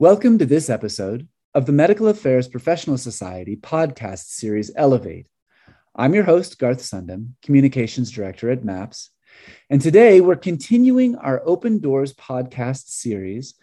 Welcome to this episode of the Medical Affairs Professional Society podcast series Elevate. I'm your host, Garth Sundem, Communications Director at MAPS. And today we're continuing our Open Doors podcast series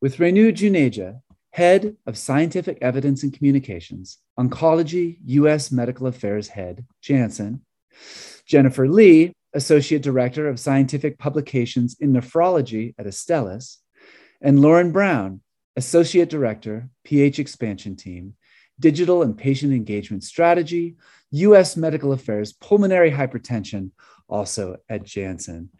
with Renu Juneja, Head of Scientific Evidence and Communications, Oncology U.S. Medical Affairs Head, Janssen, Jennifer Lee, Associate Director of Scientific Publications in Nephrology at Astellas, and Lauren Brown, Associate Director, PH Expansion Team, Digital and Patient Engagement Strategy, US Medical Affairs, Pulmonary Hypertension, also at Janssen.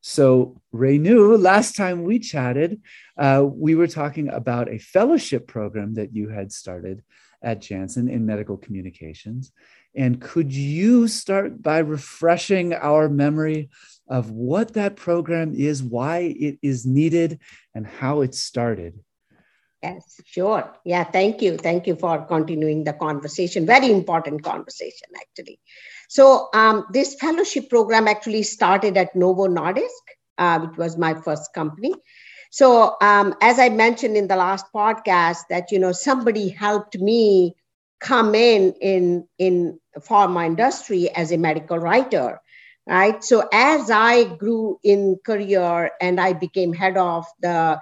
So, Renu, last time we chatted, uh, we were talking about a fellowship program that you had started at Janssen in medical communications. And could you start by refreshing our memory of what that program is, why it is needed, and how it started? Yes, sure. Yeah, thank you. Thank you for continuing the conversation. Very important conversation, actually. So, um, this fellowship program actually started at Novo Nordisk, uh, which was my first company. So, um, as I mentioned in the last podcast, that you know somebody helped me come in in in pharma industry as a medical writer, right? So, as I grew in career and I became head of the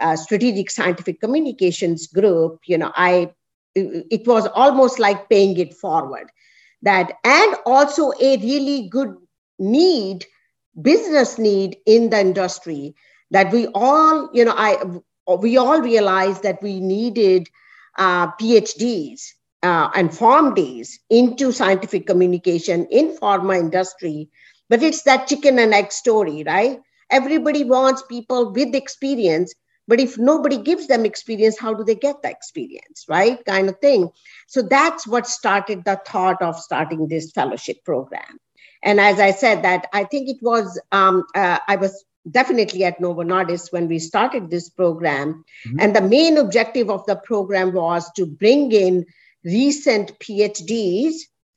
uh, strategic scientific communications group, you know, I it was almost like paying it forward. That and also a really good need, business need in the industry that we all, you know, I we all realized that we needed uh, PhDs uh, and PharmDs into scientific communication in pharma industry. But it's that chicken and egg story, right? Everybody wants people with experience but if nobody gives them experience, how do they get the experience, right? Kind of thing. So that's what started the thought of starting this fellowship program. And as I said, that I think it was, um, uh, I was definitely at Novo Nordisk when we started this program. Mm-hmm. And the main objective of the program was to bring in recent PhDs.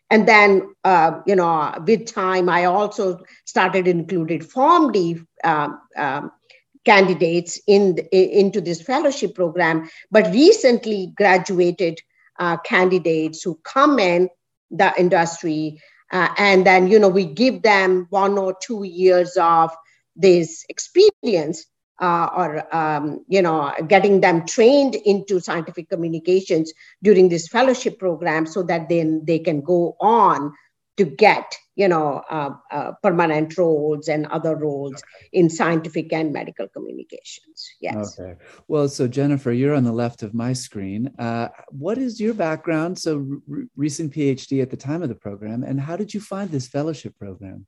And then, uh, you know, with time, I also started included PharmD uh, um, candidates in the, into this fellowship program, but recently graduated uh, candidates who come in the industry, uh, and then you know we give them one or two years of this experience. Uh, or um, you know getting them trained into scientific communications during this fellowship program so that then they can go on to get you know uh, uh, permanent roles and other roles okay. in scientific and medical communications. Yes. Okay. Well so jennifer you're on the left of my screen. Uh, what is your background? So re- recent phd at the time of the program and how did you find this fellowship program?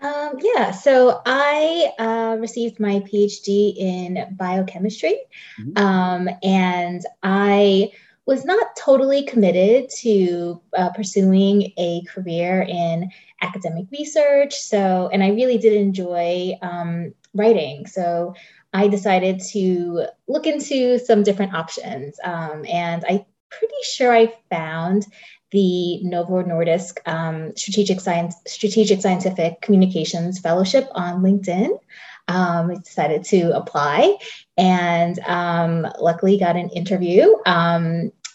Um, yeah, so I uh, received my PhD in biochemistry, mm-hmm. um, and I was not totally committed to uh, pursuing a career in academic research. So, and I really did enjoy um, writing. So, I decided to look into some different options. Um, and I'm pretty sure I found the Novo Nordisk um, Strategic Science Strategic Scientific Communications Fellowship on LinkedIn. Um, I decided to apply and um, luckily got an interview.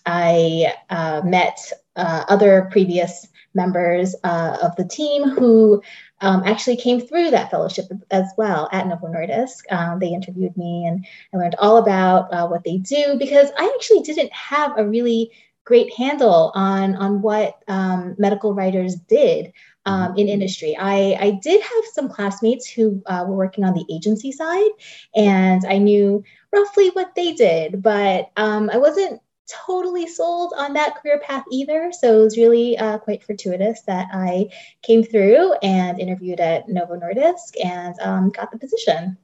I uh, met uh, other previous members uh, of the team who um, actually came through that fellowship as well at Novo Nordisk. Um, they interviewed me and I learned all about uh, what they do because I actually didn't have a really great handle on on what um, medical writers did um, in industry. I, I did have some classmates who uh, were working on the agency side, and I knew roughly what they did, but um, I wasn't totally sold on that career path either. So it was really uh, quite fortuitous that I came through and interviewed at Novo Nordisk and um, got the position.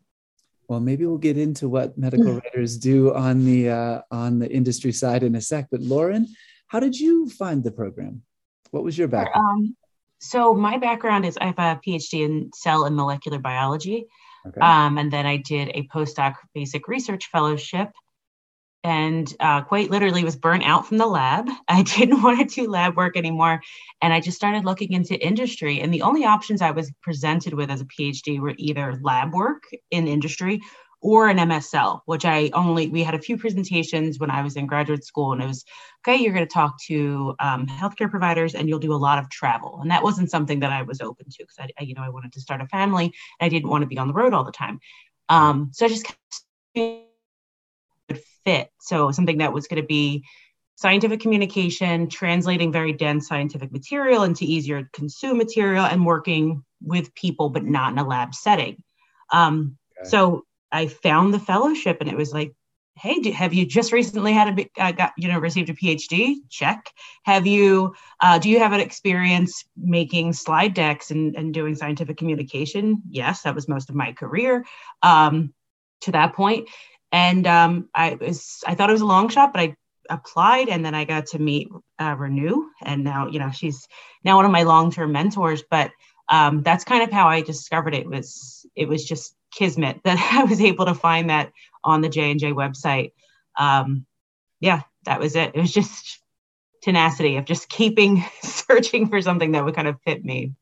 Well, maybe we'll get into what medical writers do on the uh, on the industry side in a sec. But Lauren, how did you find the program? What was your background? Um, so my background is I have a PhD in cell and molecular biology, okay. um, and then I did a postdoc basic research fellowship, and uh, quite literally was burnt out from the lab. I didn't want to do lab work anymore, and I just started looking into industry. And the only options I was presented with as a PhD were either lab work in industry or an MSL, which I only, we had a few presentations when I was in graduate school, and it was, okay, you're going to talk to um, healthcare providers and you'll do a lot of travel. And that wasn't something that I was open to because I, you know, I wanted to start a family and I didn't want to be on the road all the time. Um, so I just fit. So something that was going to be scientific communication, translating very dense scientific material into easier to consume material, and working with people, but not in a lab setting. Um, okay. So I found the fellowship and it was like, hey, do, have you just recently had a uh, got you know received a PhD? Check. Have you uh, do you have an experience making slide decks and, and doing scientific communication? Yes, that was most of my career um, to that point. And um, I was I thought it was a long shot, but I applied and then I got to meet uh, Renu, and now you know she's now one of my long term mentors. But um, that's kind of how I discovered it was it was just kismet that I was able to find that on the J and J website. Um, yeah, that was it. It was just tenacity of just keeping searching for something that would kind of fit me.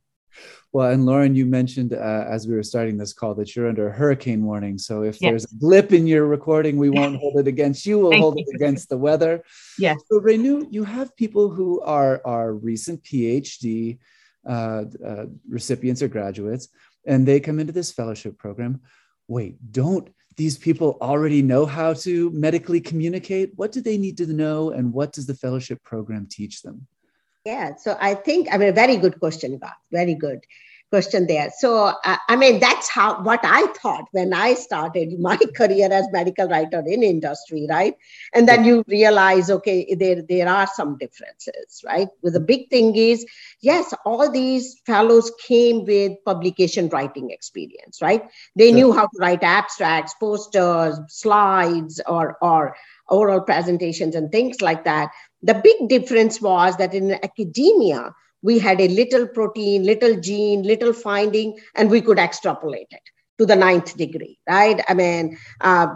Well, and Lauren, you mentioned uh, as we were starting this call that you're under a hurricane warning. So if yes. there's a blip in your recording, we won't hold it against you. We'll hold you. it against the weather. Yes. So Renu, you have people who are are recent PhD uh, uh, recipients or graduates and they come into this fellowship program. Wait, don't these people already know how to medically communicate? What do they need to know, and what does the fellowship program teach them? Yeah, so I think I mean a very good question, Garth. Very good question there. So, uh, I mean, that's how what I thought when I started my career as medical writer in industry, right? And then you realize, okay, there there are some differences, right? But the big thing is, yes, all these fellows came with publication writing experience, right? They knew how to write abstracts, posters, slides, or or oral presentations and things like that. The big difference was that in academia, we had a little protein, little gene, little finding, and we could extrapolate it to the ninth degree, right? I mean, uh,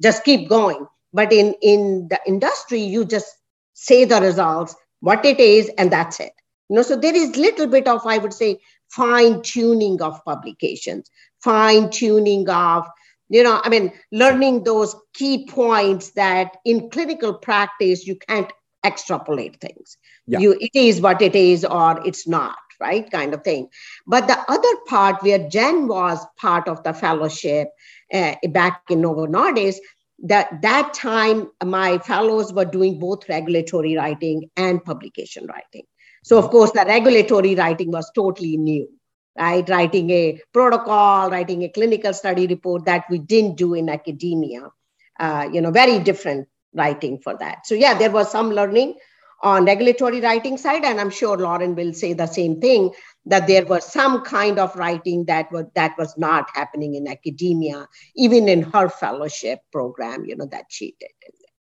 just keep going. But in, in the industry, you just say the results, what it is, and that's it. You know, so there is little bit of, I would say, fine tuning of publications, fine tuning of, you know, I mean, learning those key points that in clinical practice you can't extrapolate things. Yeah. you it is what it is or it's not right kind of thing. But the other part where jen was part of the fellowship uh, back in novo nordisk that that time my fellows were doing both regulatory writing and publication writing. So of course the regulatory writing was totally new right? Writing a protocol writing a clinical study report that we didn't do in academia uh, you know very different writing for that. So yeah, there was some learning on regulatory writing side, and I'm sure Lauren will say the same thing that there was some kind of writing that was that was not happening in academia, even in her fellowship program, you know, that she did.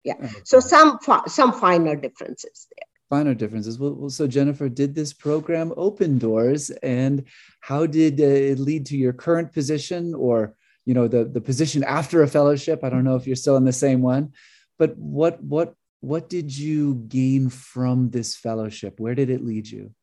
Yeah, so some some finer differences there. Finer differences. Well, well, so Jennifer, did this program open doors, and how did uh, it lead to your current position, or you know, the the position after a fellowship? I don't know if you're still in the same one but what what what did you gain from this fellowship? Where did it lead you?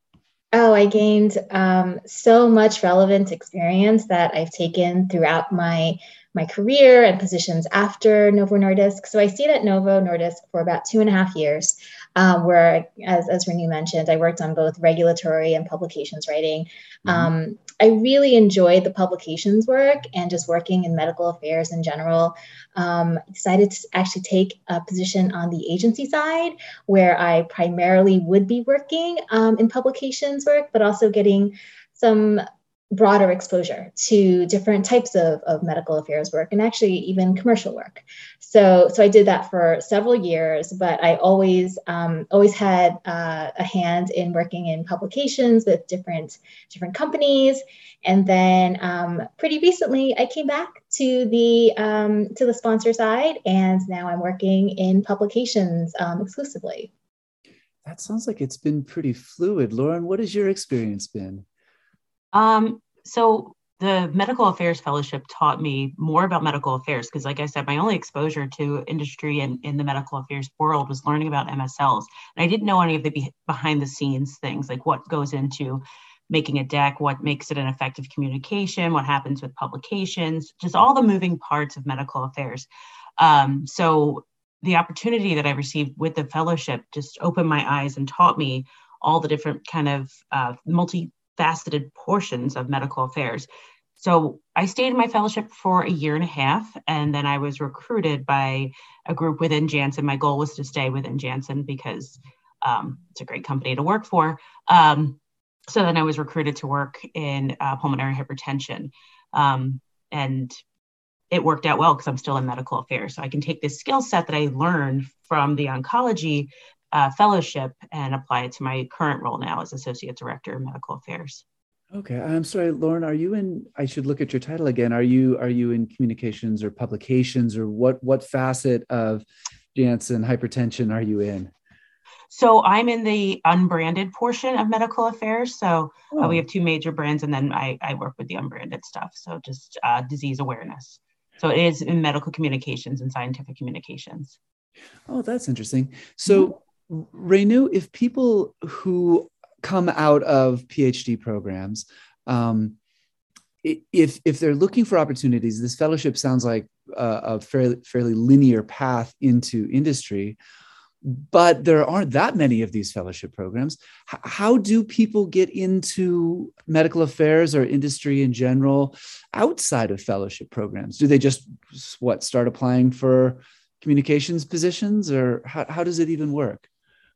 Oh i gained um, so much relevant experience that i've taken throughout my my career and positions after novo nordisk. So i stayed at novo nordisk for about two and a half years um, where, as, as Renu mentioned, I worked on both regulatory and publications writing. Mm-hmm. Um, I really enjoyed the publications work and just working in medical affairs in general. Um, decided to actually take a position on the agency side where I primarily would be working um, in publications work, but also getting some broader exposure to different types of, of medical affairs work and actually even commercial work. So, so I did that for several years, but I always um, always had uh, a hand in working in publications with different different companies. And then um, pretty recently, I came back to the um, to the sponsor side, and now I'm working in publications um, exclusively. That sounds like it's been pretty fluid. Lauren, what has your experience been? Um, so the medical affairs fellowship taught me more about medical affairs because like i said my only exposure to industry and in the medical affairs world was learning about msls and i didn't know any of the be- behind the scenes things like what goes into making a deck, what makes it an effective communication, what happens with publications, just all the moving parts of medical affairs. Um, so the opportunity that I received with the fellowship just opened my eyes and taught me all the different kind of uh, multifaceted portions of medical affairs. So I stayed in my fellowship for a year and a half, and then I was recruited by a group within Janssen. My goal was to stay within Janssen because um, it's a great company to work for. Um, so then I was recruited to work in uh, pulmonary hypertension. Um, and it worked out well because I'm still in medical affairs. So I can take this skill set that I learned from the oncology uh, fellowship and apply it to my current role now as associate director of medical affairs. Okay, I'm sorry, Lauren. Are you in? I should look at your title again. Are you are you in communications or publications or what what facet of Janssen hypertension are you in? So I'm in the unbranded portion of medical affairs. So oh. uh, we oh. have two major brands, and then I, I work with the unbranded stuff. So just uh, disease awareness. So it is in medical communications and scientific communications. Oh, that's interesting. So, mm-hmm. Renu, if people who come out of PhD programs, um, if if they're looking for opportunities, this fellowship sounds like a, a fairly fairly linear path into industry but there aren't that many of these fellowship programs. H- how do people get into medical affairs or industry in general outside of fellowship programs? Do they just what start applying for communications positions, or how, how does it even work?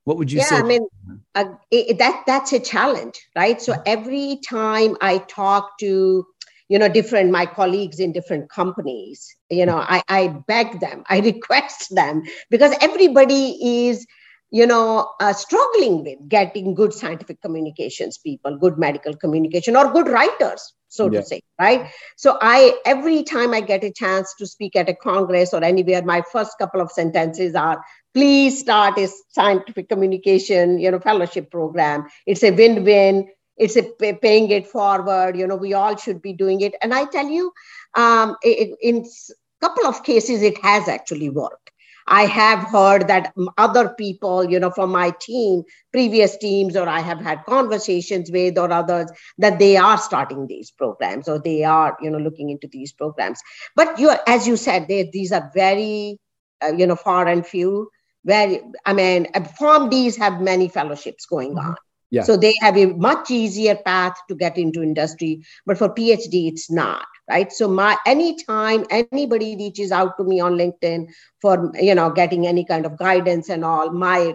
What would you yeah, say? I mean uh, it, that that's a challenge, right? So every time I talk to you know different my colleagues in different companies you know i i beg them i request them because everybody is you know uh, struggling with getting good scientific communications people good medical communication or good writers so yeah. to say right? So i every time i get a chance to speak at a congress or anywhere my first couple of sentences are please start a scientific communication you know fellowship program. It's a win-win. It's a paying it forward. You know we all should be doing it. And i tell you um, it, in a couple of cases it has actually worked i have heard that other people you know from my team previous teams or i have had conversations with or others that they are starting these programs or they are you know looking into these programs but you as you said they, these are very uh, you know far and few very i mean PharmDs have many fellowships going mm-hmm. on yeah. So they have a much easier path to get into industry, but for PhD, it's not right. So my anytime anybody reaches out to me on LinkedIn for you know getting any kind of guidance and all, my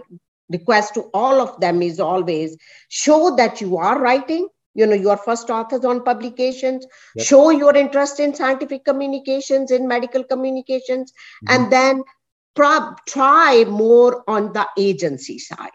request to all of them is always show that you are writing. You know, your first authors on publications. Yep. Show your interest in scientific communications, in medical communications, mm-hmm. and then prob- try more on the agency side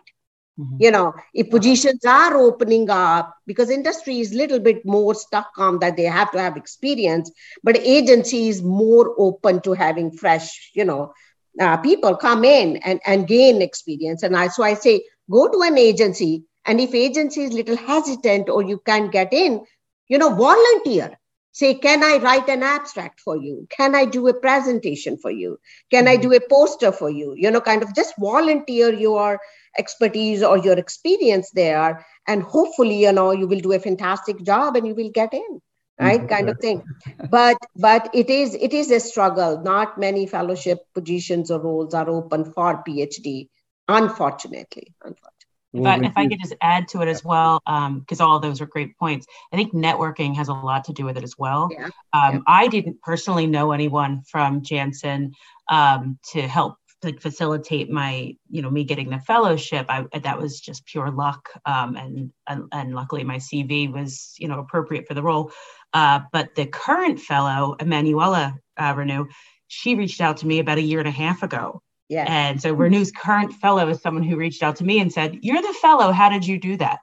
Mm-hmm. You know, if positions are opening up, because industry is a little bit more stuck on that they have to have experience, but agency is more open to having fresh, you know, uh, people come in and, and gain experience. And I, so I say, go to an agency. And if agency is little hesitant or you can't get in, you know, volunteer say can i write an abstract for you? Can i do a presentation for you? Can i mm-hmm. do a poster for you? You know kind of just volunteer your expertise or your experience there and hopefully you know you will do a fantastic job and you will get in right? Mm-hmm. kind of thing. But but it is it is a struggle. Not many fellowship positions or roles are open for phd unfortunately. Unfortunately if I, if I could just add to it as well, because um, all those are great points. I think networking has a lot to do with it as well. Yeah. Um, yeah. I didn't personally know anyone from Janssen um, to help like facilitate my you know me getting the fellowship i that was just pure luck um, and, and, and luckily my cv was you know appropriate for the role uh, but the current fellow emanuela uh, Renu she reached out to me about a year and a half ago yeah and so Renu's current fellow is someone who reached out to me and said you're the fellow how did you do that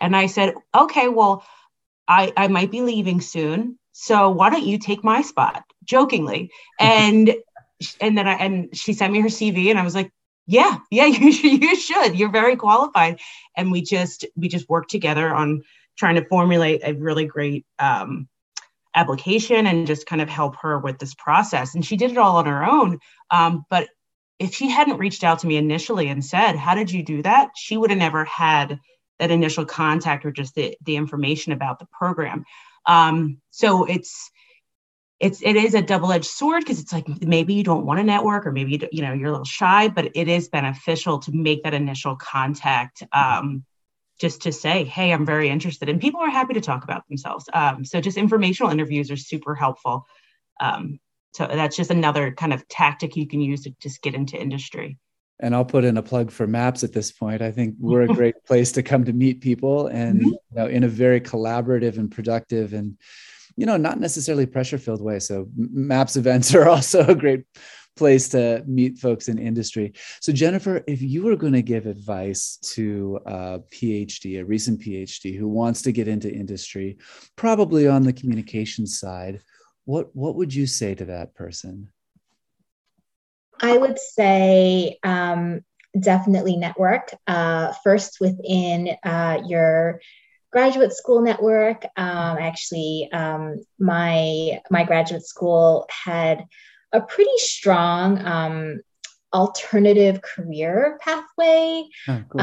and i said okay well i i might be leaving soon so why don't you take my spot jokingly and and then I and she sent me her CV and I was like, yeah, yeah, you should, you should. You're very qualified. And we just we just worked together on trying to formulate a really great um, application and just kind of help her with this process. And she did it all on her own. Um, but if she hadn't reached out to me initially and said, "How did you do that?" she would have never had that initial contact or just the, the information about the program. Um, so it's it's it is a double-edged sword because it's like maybe you don't want to network or maybe you, you know you're a little shy, but it is beneficial to make that initial contact. Um, just to say, hey, I'm very interested, and people are happy to talk about themselves. Um, so just informational interviews are super helpful. Um, so that's just another kind of tactic you can use to just get into industry and I'll put in a plug for Maps at this point. I think we're a great place to come to meet people and mm-hmm. you know, in a very collaborative and productive and you know not necessarily pressure filled way. So Maps events are also a great place to meet folks in industry. So Jennifer, if you were going to give advice to a PhD, a recent PhD who wants to get into industry, probably on the communication side, what what would you say to that person? I would say um, definitely network uh, first within uh, your graduate school network. Um, actually, um, my my graduate school had a pretty strong um, alternative career pathway. Oh, cool.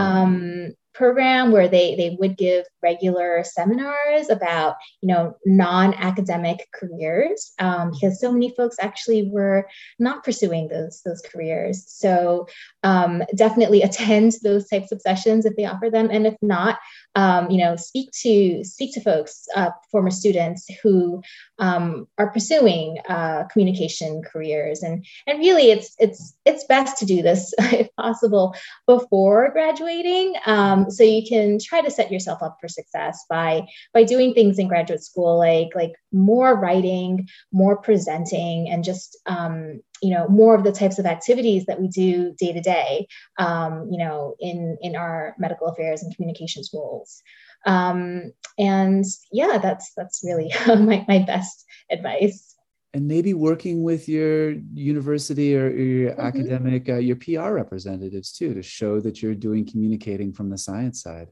Program where they they would give regular seminars about you know non-academic careers um, because so many folks actually were not pursuing those those careers. So um, definitely attend those types of sessions if they offer them. And if not um, you know speak to speak to folks uh, former students who um, are pursuing uh, communication careers. And and really it's it's it's best to do this if possible before graduating. Um, so you can try to set yourself up for success by by doing things in graduate school like like more writing more presenting and just um, you know more of the types of activities that we do day to day um, you know in in our medical affairs and communications roles. Um, and yeah that's that's really my, my best advice. And maybe working with your university or, your mm-hmm. academic uh, your pr representatives too to show that you're doing communicating from the science side.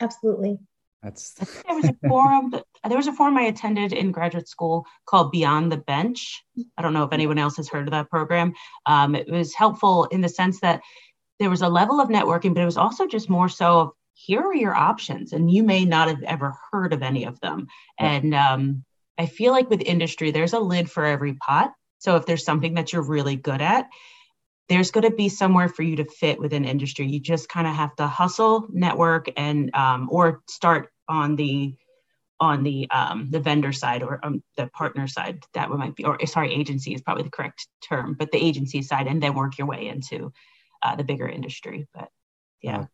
Absolutely that's there was a forum that, there was a forum I attended in graduate school called Beyond the Bench. I don't know if anyone else has heard of that program. Um, it was helpful in the sense that there was a level of networking, but it was also just more so of here are your options, and you may not have ever heard of any of them. And um, I feel like with industry, there's a lid for every pot. So if there's something that you're really good at, there's going to be somewhere for you to fit within industry. You just kind of have to hustle, network, and um, or start on the on the um, the vendor side or um, the partner side. That might be, or sorry, agency is probably the correct term, but the agency side, and then work your way into uh, the bigger industry. But yeah.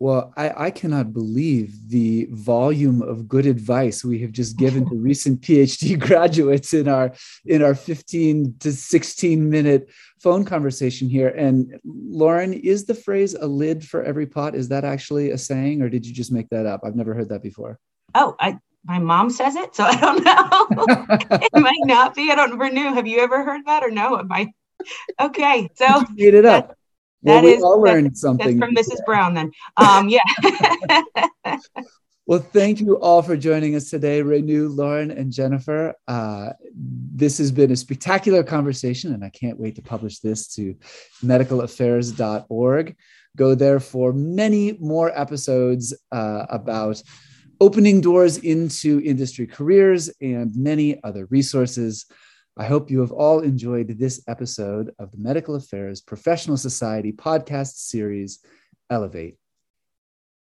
Well, I, I cannot believe the volume of good advice we have just given to recent PhD graduates in our in our 15 to 16 minute phone conversation here. And Lauren, is the phrase "a lid for every pot" is that actually a saying, or did you just make that up? I've never heard that before. Oh, I my mom says it, so I don't know. it might not be. I don't ever knew. Have you ever heard that or no? It might. Okay, so made it up. Well, we is, all learned something. from Mrs. Brown, then. Um, yeah. well, thank you all for joining us today, Renu, Lauren, and Jennifer. Uh, this has been a spectacular conversation, and I can't wait to publish this to medicalaffairs.org. Go there for many more episodes uh, about opening doors into industry careers and many other resources. I hope you have all enjoyed this episode of the Medical Affairs Professional Society podcast series, Elevate.